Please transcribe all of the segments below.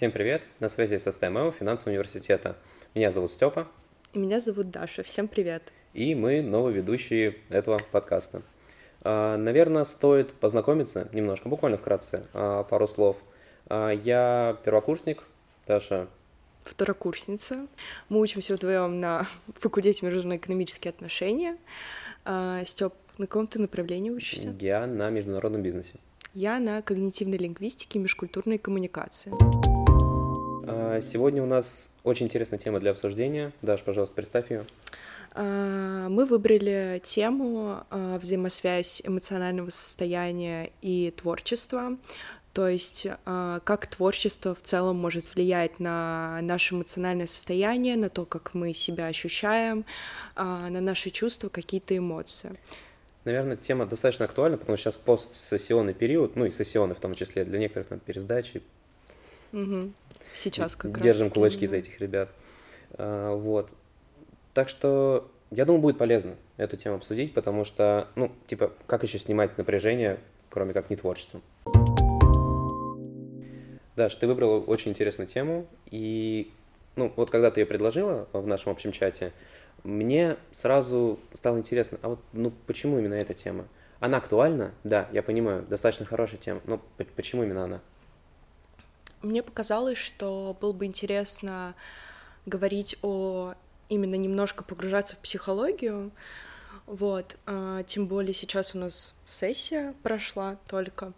Всем привет! На связи с СТМО финансового университета. Меня зовут Степа. И меня зовут Даша. Всем привет! И мы новые ведущие этого подкаста. А, наверное, стоит познакомиться немножко, буквально вкратце, а, пару слов. А, я первокурсник, Даша второкурсница. Мы учимся вдвоем на факультете международно-экономические отношения. Степ, на каком ты направлении учишься? Я на международном бизнесе. Я на когнитивной лингвистике и межкультурной коммуникации. Сегодня у нас очень интересная тема для обсуждения. Даш, пожалуйста, представь ее. Мы выбрали тему взаимосвязь эмоционального состояния и творчества. То есть как творчество в целом может влиять на наше эмоциональное состояние, на то, как мы себя ощущаем, на наши чувства, какие-то эмоции. Наверное, тема достаточно актуальна, потому что сейчас постсессионный период, ну и сессионный в том числе, для некоторых там пересдачи. Угу. Сейчас как раз. Держим кулачки да. за этих ребят. А, вот. Так что я думаю, будет полезно эту тему обсудить, потому что, ну, типа, как еще снимать напряжение, кроме как не творчеством. Даш, ты выбрала очень интересную тему, и, ну, вот когда ты ее предложила в нашем общем чате, мне сразу стало интересно, а вот, ну, почему именно эта тема? Она актуальна? Да, я понимаю, достаточно хорошая тема, но почему именно она? Мне показалось, что было бы интересно говорить о именно немножко погружаться в психологию, вот, а, тем более сейчас у нас сессия прошла только,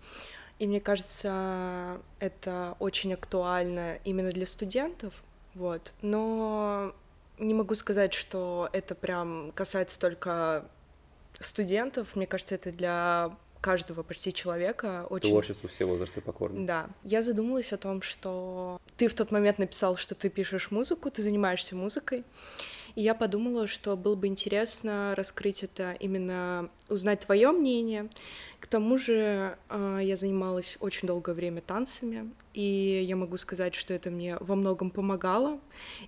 и мне кажется, это очень актуально именно для студентов, вот, но не могу сказать, что это прям касается только студентов, мне кажется, это для каждого почти человека очень... Творчеству все возрасты покорны. Да. Я задумалась о том, что ты в тот момент написал, что ты пишешь музыку, ты занимаешься музыкой, и я подумала, что было бы интересно раскрыть это, именно узнать твое мнение. К тому же а, я занималась очень долгое время танцами, и я могу сказать, что это мне во многом помогало,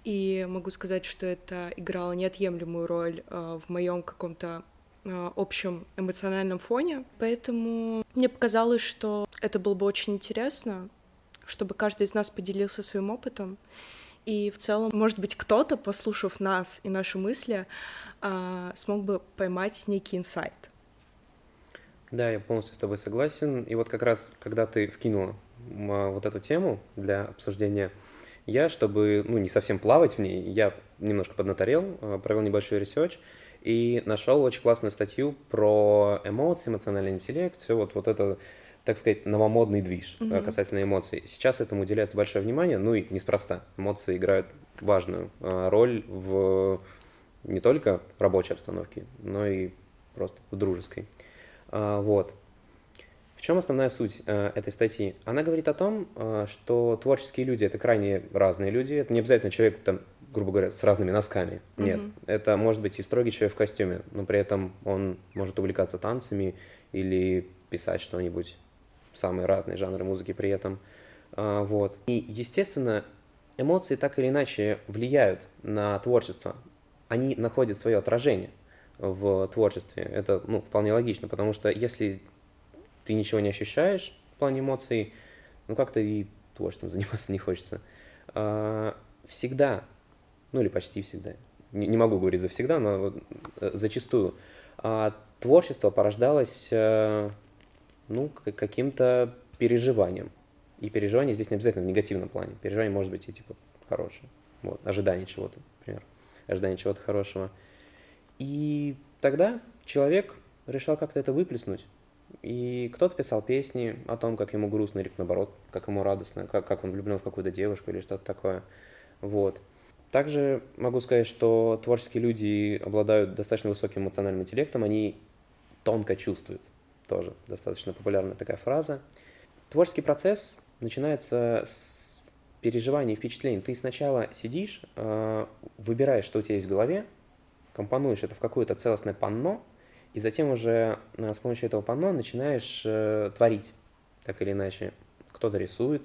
и могу сказать, что это играло неотъемлемую роль а, в моем каком-то общем эмоциональном фоне. Поэтому мне показалось, что это было бы очень интересно, чтобы каждый из нас поделился своим опытом. И в целом, может быть, кто-то, послушав нас и наши мысли, а, смог бы поймать некий инсайт. Да, я полностью с тобой согласен. И вот как раз, когда ты вкинула а, вот эту тему для обсуждения, я, чтобы ну, не совсем плавать в ней, я немножко поднаторел, провел небольшой research, и нашел очень классную статью про эмоции, эмоциональный интеллект, все вот, вот это, так сказать, новомодный движ mm-hmm. касательно эмоций. Сейчас этому уделяется большое внимание, ну и неспроста. Эмоции играют важную э, роль в не только рабочей обстановке, но и просто в дружеской. А, вот. В чем основная суть э, этой статьи? Она говорит о том, э, что творческие люди это крайне разные люди. Это не обязательно человек там грубо говоря, с разными носками. Нет, mm-hmm. это может быть и строгий человек в костюме, но при этом он может увлекаться танцами или писать что-нибудь, самые разные жанры музыки при этом. А, вот. И, естественно, эмоции так или иначе влияют на творчество. Они находят свое отражение в творчестве. Это ну, вполне логично, потому что если ты ничего не ощущаешь в плане эмоций, ну как-то и творчеством заниматься не хочется. А, всегда ну или почти всегда, не, не могу говорить за всегда, но вот, э, зачастую, а творчество порождалось э, ну, каким-то переживанием. И переживание здесь не обязательно в негативном плане. Переживание может быть и типа хорошее. Вот, ожидание чего-то, например. Ожидание чего-то хорошего. И тогда человек решал как-то это выплеснуть. И кто-то писал песни о том, как ему грустно, или наоборот, как ему радостно, как, как он влюблен в какую-то девушку или что-то такое. Вот. Также могу сказать, что творческие люди обладают достаточно высоким эмоциональным интеллектом, они тонко чувствуют. Тоже достаточно популярная такая фраза. Творческий процесс начинается с переживаний впечатлений. Ты сначала сидишь, э, выбираешь, что у тебя есть в голове, компонуешь это в какое-то целостное панно, и затем уже э, с помощью этого панно начинаешь э, творить, так или иначе. Кто-то рисует,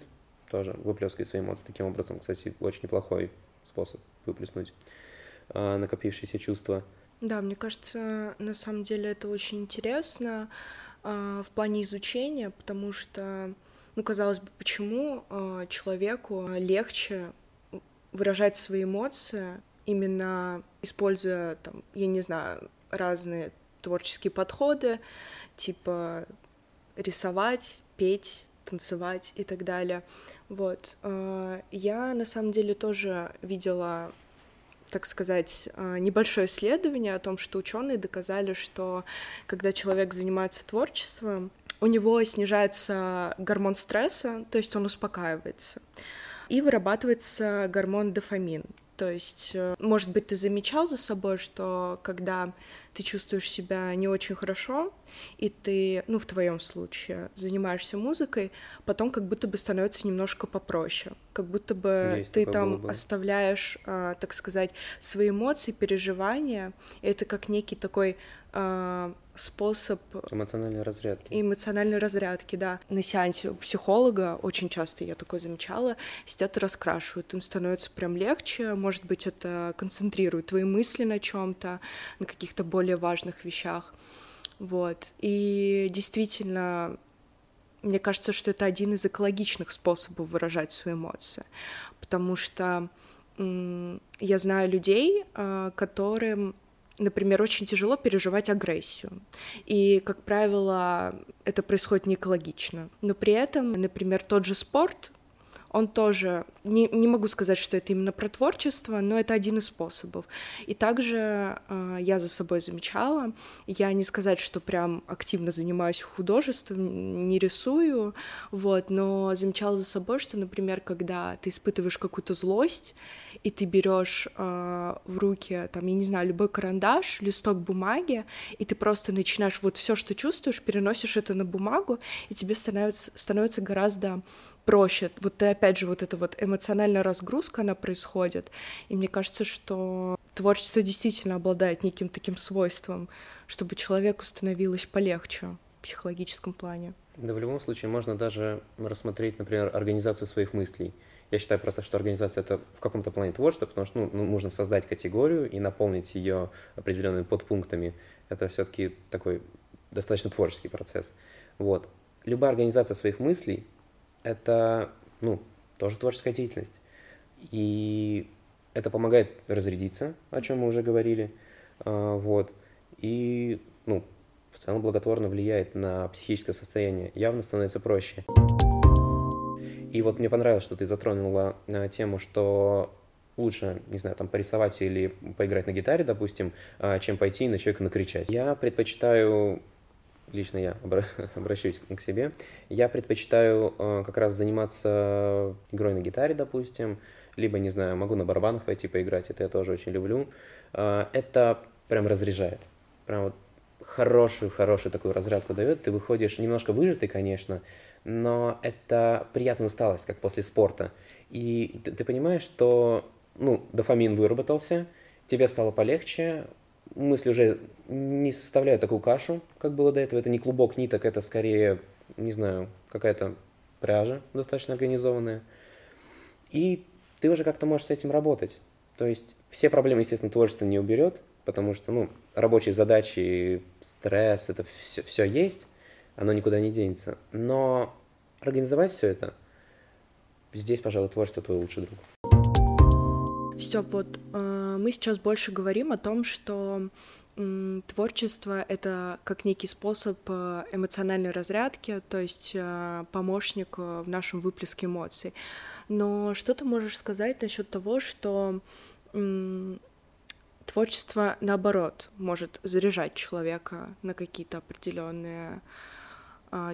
тоже выплескивает свои эмоции таким образом. Кстати, очень неплохой способ выплеснуть э, накопившиеся чувства. Да, мне кажется, на самом деле это очень интересно э, в плане изучения, потому что Ну, казалось бы, почему э, человеку легче выражать свои эмоции, именно используя, там, я не знаю, разные творческие подходы, типа рисовать, петь, танцевать и так далее. Вот. Э, я на самом деле тоже видела так сказать, э, небольшое исследование о том, что ученые доказали, что когда человек занимается творчеством, у него снижается гормон стресса, то есть он успокаивается, и вырабатывается гормон дофамин. То есть, э, может быть, ты замечал за собой, что когда ты чувствуешь себя не очень хорошо, и ты, ну, в твоем случае, занимаешься музыкой, потом как будто бы становится немножко попроще, как будто бы Есть ты там бы. оставляешь, а, так сказать, свои эмоции, переживания, и это как некий такой а, способ... Эмоциональной разрядки. Эмоциональной разрядки, да. На сеансе у психолога, очень часто я такое замечала, сидят и раскрашивают, им становится прям легче, может быть, это концентрирует твои мысли на чем то на каких-то более важных вещах. Вот. И действительно, мне кажется, что это один из экологичных способов выражать свои эмоции, потому что я знаю людей, а, которым например, очень тяжело переживать агрессию. И, как правило, это происходит не экологично. Но при этом, например, тот же спорт, он тоже, не, не могу сказать, что это именно про творчество, но это один из способов. И также э, я за собой замечала, я не сказать, что прям активно занимаюсь художеством, не рисую, вот, но замечала за собой, что, например, когда ты испытываешь какую-то злость, и ты берешь э, в руки, там, я не знаю, любой карандаш, листок бумаги, и ты просто начинаешь вот все, что чувствуешь, переносишь это на бумагу, и тебе становится, становится гораздо проще. Вот ты опять же вот эта вот эмоциональная разгрузка, она происходит. И мне кажется, что творчество действительно обладает неким таким свойством, чтобы человеку становилось полегче в психологическом плане. Да, в любом случае можно даже рассмотреть, например, организацию своих мыслей. Я считаю просто, что организация это в каком-то плане творчество, потому что ну, ну нужно создать категорию и наполнить ее определенными подпунктами. Это все-таки такой достаточно творческий процесс. Вот. Любая организация своих мыслей это, ну, тоже творческая деятельность. И это помогает разрядиться, о чем мы уже говорили, а, вот. И, ну, в целом благотворно влияет на психическое состояние. Явно становится проще. И вот мне понравилось, что ты затронула а, тему, что лучше, не знаю, там порисовать или поиграть на гитаре, допустим, а, чем пойти на человека накричать. Я предпочитаю лично я обращусь к себе, я предпочитаю э, как раз заниматься игрой на гитаре, допустим, либо, не знаю, могу на барабанах пойти поиграть, это я тоже очень люблю. Э, это прям разряжает, прям вот хорошую-хорошую такую разрядку дает, ты выходишь немножко выжатый, конечно, но это приятная усталость, как после спорта. И ты, ты понимаешь, что ну, дофамин выработался, тебе стало полегче, мысли уже не составляют такую кашу, как было до этого. Это не клубок ниток, это скорее, не знаю, какая-то пряжа достаточно организованная. И ты уже как-то можешь с этим работать. То есть все проблемы, естественно, творчество не уберет, потому что, ну, рабочие задачи, стресс, это все, все есть, оно никуда не денется. Но организовать все это, здесь, пожалуй, творчество твой лучший друг. Степ, вот э, мы сейчас больше говорим о том, что творчество — это как некий способ э, эмоциональной разрядки, то есть э, помощник э, в нашем выплеске эмоций. Но что ты можешь сказать насчет того, что творчество, наоборот, может заряжать человека на какие-то определенные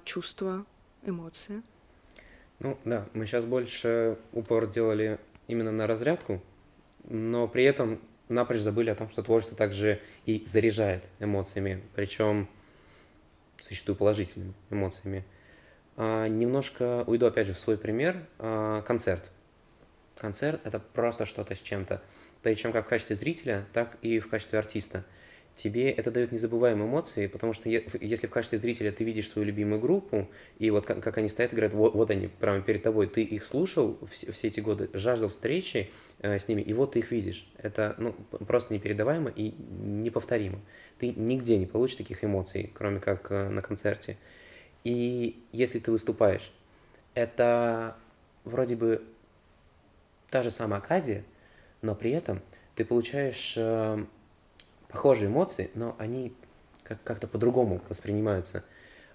чувства, эмоции? Ну да, мы сейчас больше упор сделали именно на разрядку, но при этом напрочь забыли о том, что творчество также и заряжает эмоциями, причем существует положительными эмоциями. А, немножко уйду опять же в свой пример. А, концерт. Концерт это просто что-то с чем-то. Причем как в качестве зрителя, так и в качестве артиста тебе это дает незабываемые эмоции, потому что если в качестве зрителя ты видишь свою любимую группу, и вот как, как они стоят и говорят, вот, вот они прямо перед тобой, ты их слушал все, все эти годы, жаждал встречи э, с ними, и вот ты их видишь. Это ну, просто непередаваемо и неповторимо. Ты нигде не получишь таких эмоций, кроме как э, на концерте. И если ты выступаешь, это вроде бы та же самая Акадия, но при этом ты получаешь э, похожие эмоции, но они как- как-то по-другому воспринимаются.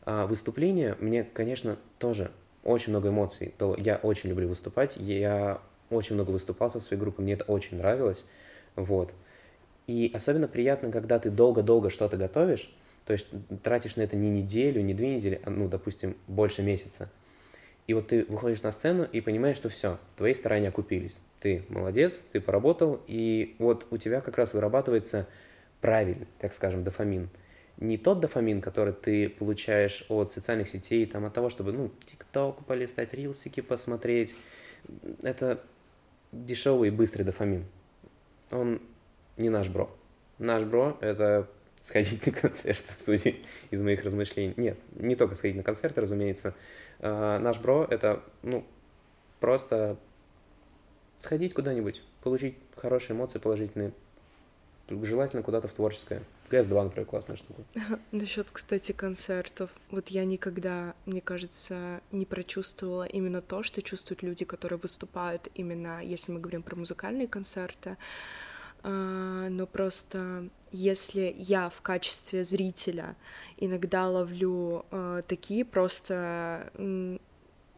А выступление мне, конечно, тоже очень много эмоций. Я очень люблю выступать, я очень много выступал со своей группой, мне это очень нравилось, вот. И особенно приятно, когда ты долго-долго что-то готовишь, то есть тратишь на это не неделю, не две недели, а, ну, допустим, больше месяца. И вот ты выходишь на сцену и понимаешь, что все, твои старания окупились. Ты молодец, ты поработал, и вот у тебя как раз вырабатывается правильный, так скажем, дофамин. Не тот дофамин, который ты получаешь от социальных сетей, там, от того, чтобы, ну, тикток полистать, рилсики посмотреть. Это дешевый и быстрый дофамин. Он не наш бро. Наш бро — это сходить на концерт, судя из моих размышлений. Нет, не только сходить на концерт, разумеется. А, наш бро — это, ну, просто сходить куда-нибудь, получить хорошие эмоции положительные, желательно куда-то в творческое. ГС-2, например, классная штука. Насчет, кстати, концертов. Вот я никогда, мне кажется, не прочувствовала именно то, что чувствуют люди, которые выступают именно, если мы говорим про музыкальные концерты. А, но просто если я в качестве зрителя иногда ловлю э, такие просто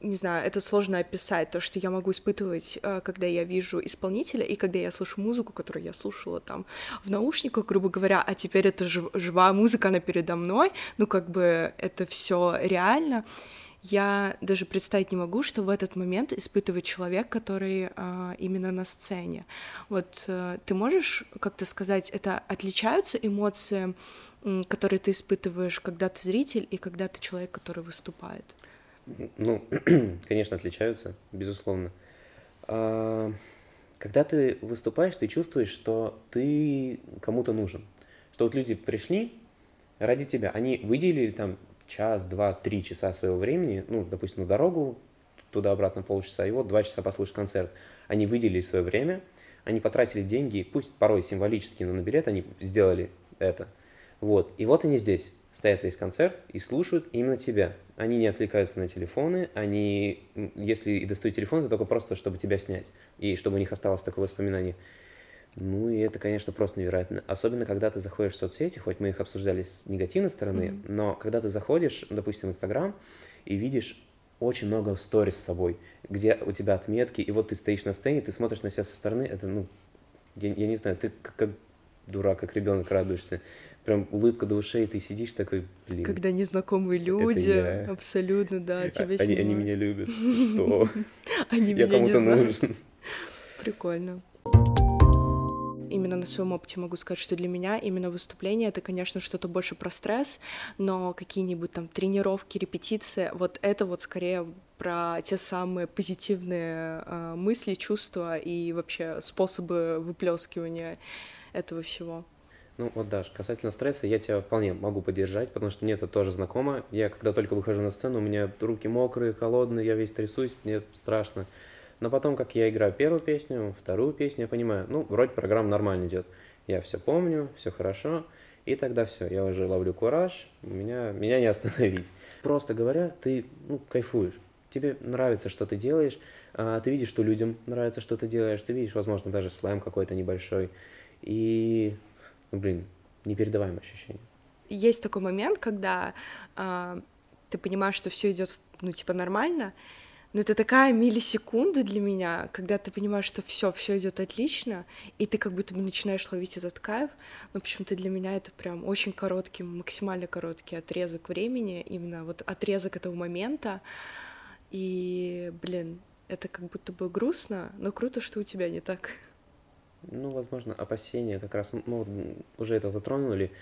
не знаю, это сложно описать, то, что я могу испытывать, э, когда я вижу исполнителя и когда я слышу музыку, которую я слушала там в наушниках, грубо говоря, а теперь это жив- живая музыка, она передо мной, ну как бы это все реально. Я даже представить не могу, что в этот момент испытывает человек, который а, именно на сцене. Вот а, ты можешь как-то сказать, это отличаются эмоции, которые ты испытываешь, когда ты зритель и когда ты человек, который выступает? Ну, конечно, отличаются, безусловно. А, когда ты выступаешь, ты чувствуешь, что ты кому-то нужен. Что вот люди пришли ради тебя, они выделили там час, два, три часа своего времени, ну, допустим, на дорогу, туда-обратно полчаса, и вот два часа послушать концерт. Они выделили свое время, они потратили деньги, пусть порой символически, но на билет они сделали это. Вот. И вот они здесь стоят весь концерт и слушают именно тебя. Они не отвлекаются на телефоны, они, если и достают телефон, то только просто, чтобы тебя снять, и чтобы у них осталось такое воспоминание. Ну и это, конечно, просто невероятно. Особенно, когда ты заходишь в соцсети, хоть мы их обсуждали с негативной стороны, mm-hmm. но когда ты заходишь, допустим, в Инстаграм, и видишь очень много сторис с собой, где у тебя отметки, и вот ты стоишь на сцене, ты смотришь на себя со стороны, это, ну, я, я не знаю, ты как, как дурак, как ребенок радуешься прям улыбка до ушей, ты сидишь такой, блин. Когда незнакомые люди, абсолютно, да, тебя они, они меня любят, что? Они Я кому-то нужен. Прикольно именно на своем опыте могу сказать, что для меня именно выступление это, конечно, что-то больше про стресс, но какие-нибудь там тренировки, репетиции, вот это вот скорее про те самые позитивные э, мысли, чувства и вообще способы выплескивания этого всего. Ну вот, Даш, касательно стресса, я тебя вполне могу поддержать, потому что мне это тоже знакомо. Я, когда только выхожу на сцену, у меня руки мокрые, холодные, я весь трясусь, мне страшно. Но потом, как я играю первую песню, вторую песню, я понимаю, ну, вроде программа нормально идет. Я все помню, все хорошо, и тогда все, я уже ловлю кураж, меня, меня не остановить. Просто говоря, ты ну, кайфуешь. Тебе нравится, что ты делаешь, а, ты видишь, что людям нравится, что ты делаешь, ты видишь, возможно, даже слайм какой-то небольшой. И ну, блин, непередаваемое ощущение. Есть такой момент, когда э, ты понимаешь, что все идет, ну, типа, нормально, но это такая миллисекунда для меня, когда ты понимаешь, что все, все идет отлично, и ты как будто бы начинаешь ловить этот кайф. Но почему-то для меня это прям очень короткий, максимально короткий отрезок времени, именно вот отрезок этого момента. И, блин, это как будто бы грустно, но круто, что у тебя не так. Ну, возможно, опасения, как раз мы вот уже это затронули,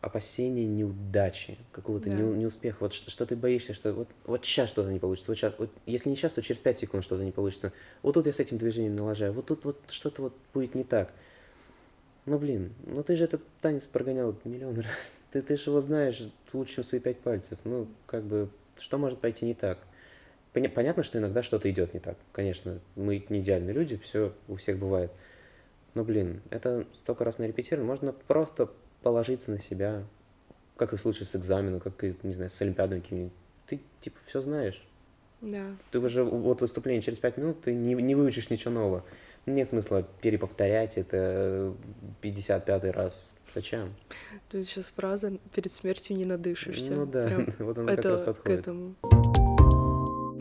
опасения неудачи, какого-то да. не, неуспеха, вот что, что ты боишься, что вот, вот сейчас что-то не получится, вот сейчас, вот, если не сейчас, то через 5 секунд что-то не получится, вот тут я с этим движением налажаю, вот тут вот что-то вот будет не так. Ну, блин, ну ты же этот танец прогонял миллион раз, ты, ты же его знаешь лучше, чем свои пять пальцев, ну, как бы, что может пойти не так? Понятно, что иногда что-то идет не так, конечно, мы не идеальные люди, все у всех бывает, но, блин, это столько раз нарепетировано, можно просто положиться на себя, как и в случае с экзаменом, как и, не знаю, с олимпиадами какими Ты, типа, все знаешь. Да. Ты уже вот выступление через пять минут, ты не, не выучишь ничего нового. Нет смысла переповторять это 55 раз. Зачем? Тут сейчас фраза «перед смертью не надышишься». Ну да, Прям вот она как это раз к подходит. этому.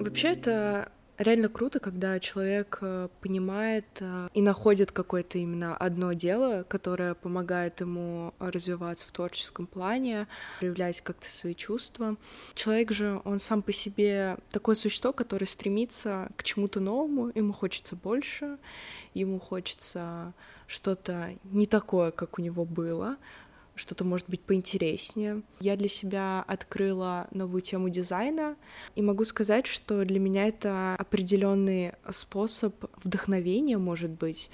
Вообще это реально круто, когда человек э, понимает э, и находит какое-то именно одно дело, которое помогает ему развиваться в творческом плане, проявлять как-то свои чувства. Человек же, он сам по себе такое существо, которое стремится к чему-то новому, ему хочется больше, ему хочется что-то не такое, как у него было, что-то может быть поинтереснее. Я для себя открыла новую тему дизайна, и могу сказать, что для меня это определенный способ вдохновения, может быть.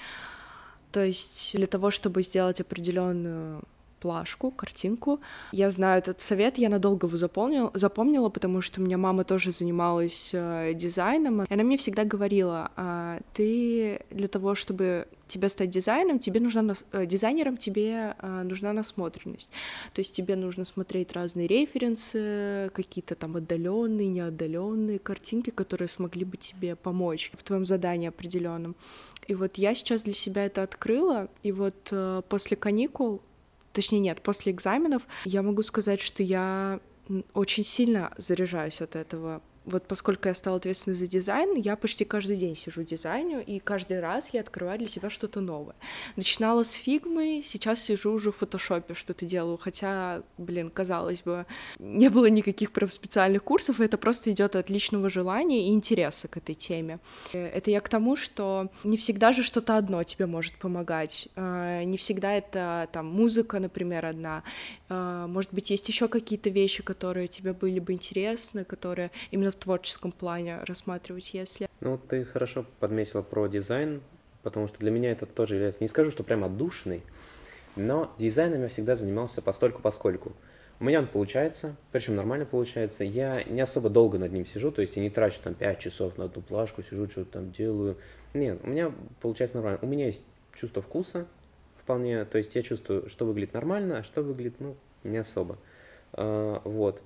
То есть для того, чтобы сделать определенную плашку, картинку. Я знаю этот совет, я надолго его запомнил, запомнила, потому что у меня мама тоже занималась э, дизайном, и она мне всегда говорила, а, ты для того, чтобы тебе стать дизайном, тебе нужна нас... э, дизайнером, тебе э, нужна насмотренность. То есть тебе нужно смотреть разные референсы, какие-то там отдаленные, неотдаленные картинки, которые смогли бы тебе помочь в твоем задании определенном. И вот я сейчас для себя это открыла, и вот э, после каникул точнее нет, после экзаменов я могу сказать, что я очень сильно заряжаюсь от этого, вот поскольку я стала ответственной за дизайн, я почти каждый день сижу дизайню, и каждый раз я открываю для себя что-то новое. Начинала с фигмы, сейчас сижу уже в фотошопе, что-то делаю, хотя, блин, казалось бы, не было никаких прям специальных курсов, это просто идет от личного желания и интереса к этой теме. Это я к тому, что не всегда же что-то одно тебе может помогать, а, не всегда это там музыка, например, одна, а, может быть, есть еще какие-то вещи, которые тебе были бы интересны, которые именно в творческом плане рассматривать, если... Ну, ты хорошо подметила про дизайн, потому что для меня это тоже является, не скажу, что прям отдушный, но дизайном я всегда занимался постольку поскольку. У меня он получается, причем нормально получается. Я не особо долго над ним сижу, то есть я не трачу там 5 часов на одну плашку, сижу, что-то там делаю. Нет, у меня получается нормально. У меня есть чувство вкуса вполне, то есть я чувствую, что выглядит нормально, а что выглядит, ну, не особо. А, вот.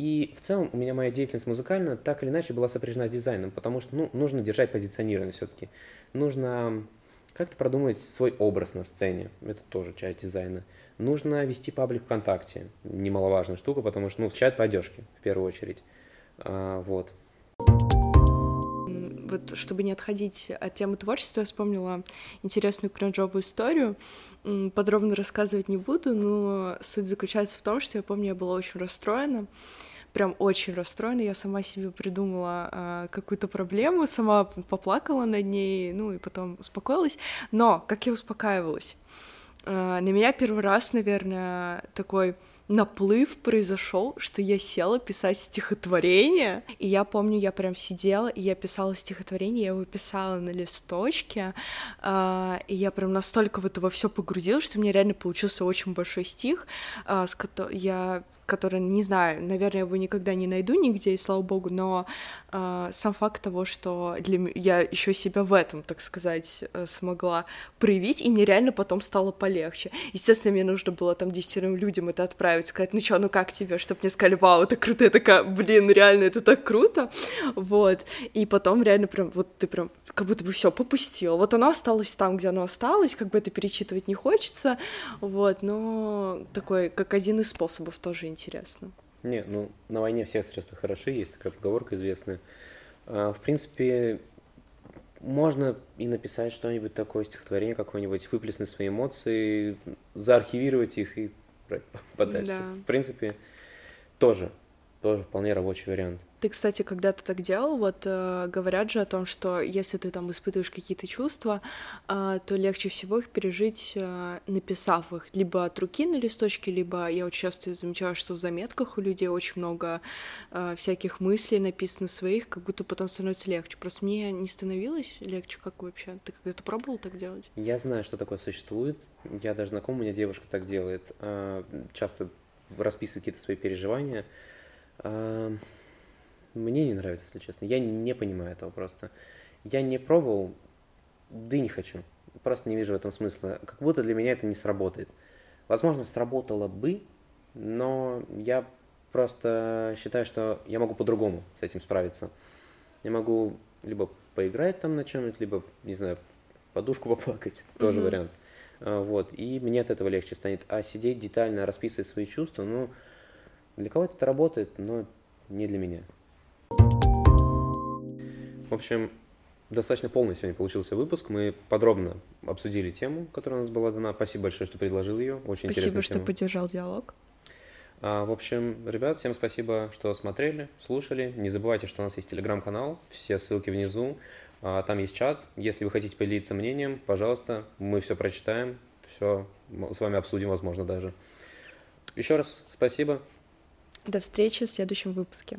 И в целом у меня моя деятельность музыкальная так или иначе была сопряжена с дизайном, потому что ну, нужно держать позиционирование все-таки. Нужно как-то продумать свой образ на сцене, это тоже часть дизайна. Нужно вести паблик ВКонтакте, немаловажная штука, потому что, ну, чат по одежке, в первую очередь. А, вот. Вот, чтобы не отходить от темы творчества, я вспомнила интересную кринжовую историю. Подробно рассказывать не буду, но суть заключается в том, что я помню, я была очень расстроена прям очень расстроена. Я сама себе придумала а, какую-то проблему, сама поплакала над ней, ну и потом успокоилась. Но как я успокаивалась? А, на меня первый раз, наверное, такой наплыв произошел, что я села писать стихотворение, и я помню, я прям сидела, и я писала стихотворение, я его писала на листочке, э, и я прям настолько в это во все погрузилась, что у меня реально получился очень большой стих, э, с я который, не знаю, наверное, его никогда не найду нигде, и слава богу, но сам факт того, что для я еще себя в этом, так сказать, э, смогла проявить, и мне реально потом стало полегче. Естественно, мне нужно было там десятерым людям это отправить, сказать, ну чё, ну как тебе, чтобы мне сказали, вау, это круто, я такая, блин, реально, это так круто, вот, и потом реально прям, вот ты прям как будто бы все попустил. Вот оно осталось там, где оно осталось, как бы это перечитывать не хочется, вот, но такой, как один из способов тоже интересно. Не, ну, на войне все средства хороши, есть такая поговорка известная. А, в принципе, можно и написать что-нибудь такое, стихотворение какое-нибудь, выплеснуть свои эмоции, заархивировать их и подальше. Да. В принципе, тоже, тоже вполне рабочий вариант. Ты, кстати, когда-то так делал, вот э, говорят же о том, что если ты там испытываешь какие-то чувства, э, то легче всего их пережить, э, написав их либо от руки на листочке, либо я вот часто замечаю, что в заметках у людей очень много э, всяких мыслей написано своих, как будто потом становится легче. Просто мне не становилось легче, как вообще? Ты когда-то пробовал так делать? Я знаю, что такое существует. Я даже знаком, у меня девушка так делает. Э, часто расписывает какие-то свои переживания. Э, мне не нравится, если честно. Я не понимаю этого просто. Я не пробовал, да и не хочу. Просто не вижу в этом смысла. Как будто для меня это не сработает. Возможно, сработало бы, но я просто считаю, что я могу по-другому с этим справиться. Я могу либо поиграть там на чем-нибудь, либо, не знаю, подушку поплакать, тоже mm-hmm. вариант. А, вот, и мне от этого легче станет. А сидеть детально, расписывать свои чувства, ну, для кого-то это работает, но не для меня. В общем, достаточно полный сегодня получился выпуск. Мы подробно обсудили тему, которая у нас была дана. Спасибо большое, что предложил ее. Очень спасибо, интересная что поддержал диалог. А, в общем, ребят, всем спасибо, что смотрели, слушали. Не забывайте, что у нас есть телеграм-канал, все ссылки внизу. А, там есть чат. Если вы хотите поделиться мнением, пожалуйста, мы все прочитаем, все с вами обсудим, возможно, даже. Еще раз спасибо. До встречи в следующем выпуске.